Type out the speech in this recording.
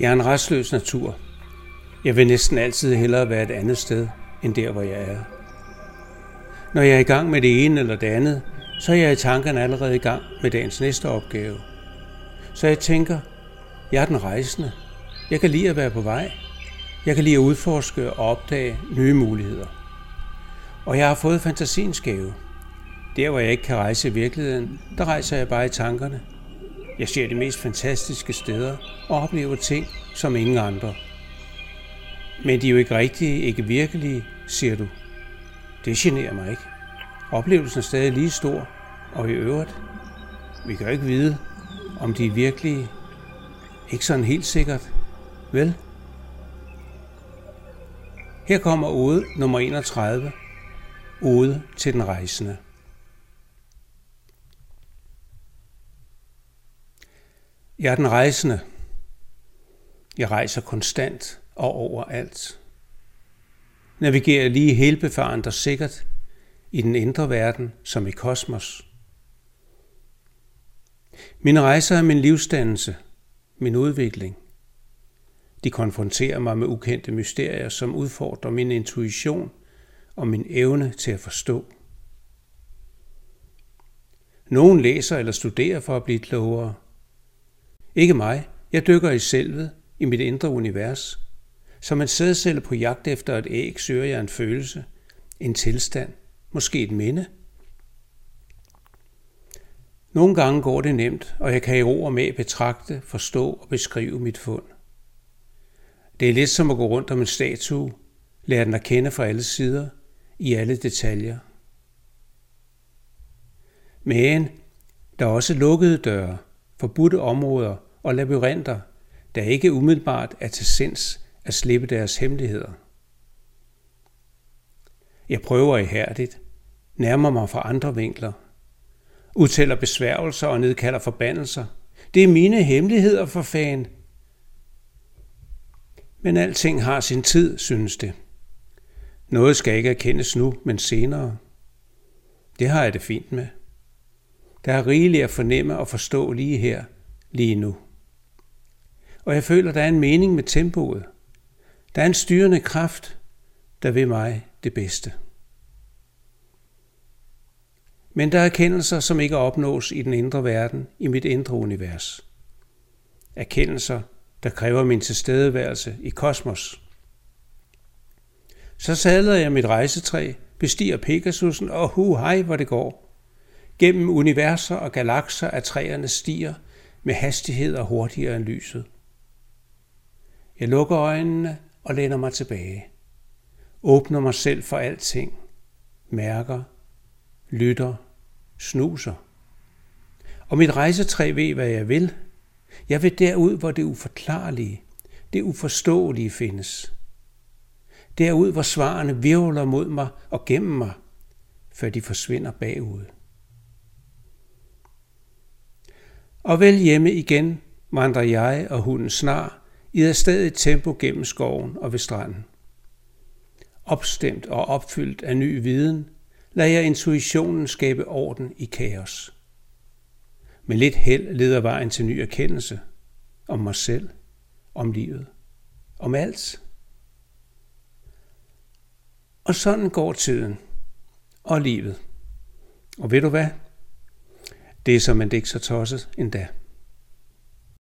Jeg er en restløs natur. Jeg vil næsten altid hellere være et andet sted, end der, hvor jeg er. Når jeg er i gang med det ene eller det andet, så er jeg i tankerne allerede i gang med dagens næste opgave. Så jeg tænker, jeg er den rejsende. Jeg kan lide at være på vej. Jeg kan lide at udforske og opdage nye muligheder. Og jeg har fået fantasiens gave. Der, hvor jeg ikke kan rejse i virkeligheden, der rejser jeg bare i tankerne. Jeg ser de mest fantastiske steder og oplever ting, som ingen andre. Men de er jo ikke rigtige, ikke virkelige, siger du. Det generer mig ikke. Oplevelsen er stadig lige stor, og i øvrigt, vi kan jo ikke vide, om de er virkelige. Ikke sådan helt sikkert, vel? Her kommer ode nummer 31, ode til den rejsende. Jeg er den rejsende. Jeg rejser konstant og overalt. Navigerer lige helbefarent og sikkert i den indre verden som i kosmos. Mine rejser er min livsdannelse, min udvikling. De konfronterer mig med ukendte mysterier, som udfordrer min intuition og min evne til at forstå. Nogen læser eller studerer for at blive klogere. Ikke mig. Jeg dykker i selvet, i mit indre univers. Som en sædcelle på jagt efter et æg søger jeg en følelse, en tilstand, måske et minde. Nogle gange går det nemt, og jeg kan i ro og med betragte, forstå og beskrive mit fund. Det er lidt som at gå rundt om en statue, lære den at kende fra alle sider, i alle detaljer. Men der er også lukkede døre, forbudte områder og labyrinter, der ikke umiddelbart er til sinds at slippe deres hemmeligheder. Jeg prøver ihærdigt, nærmer mig fra andre vinkler, udtæller besværgelser og nedkalder forbandelser. Det er mine hemmeligheder for fan. Men alting har sin tid, synes det. Noget skal ikke erkendes nu, men senere. Det har jeg det fint med. Der er rigeligt at fornemme og forstå lige her, lige nu. Og jeg føler, der er en mening med tempoet. Der er en styrende kraft, der vil mig det bedste. Men der er erkendelser, som ikke opnås i den indre verden, i mit indre univers. Erkendelser, der kræver min tilstedeværelse i kosmos. Så sadler jeg mit rejsetræ, bestiger Pegasusen, og hu hej, hvor det går. Gennem universer og galakser af træerne stiger med hastigheder hurtigere end lyset. Jeg lukker øjnene og læner mig tilbage. Åbner mig selv for alting. Mærker, lytter, snuser. Og mit rejsetræ ved, hvad jeg vil. Jeg vil derud, hvor det uforklarlige, det uforståelige findes. Derud, hvor svarene virvler mod mig og gennem mig, før de forsvinder bagud. Og vel hjemme igen vandrer jeg og hunden snar i et stadig tempo gennem skoven og ved stranden. Opstemt og opfyldt af ny viden, lader jeg intuitionen skabe orden i kaos. Med lidt held leder vejen til ny erkendelse om mig selv, om livet, om alt. Og sådan går tiden og livet. Og ved du hvad? Det er som man ikke så tosset endda.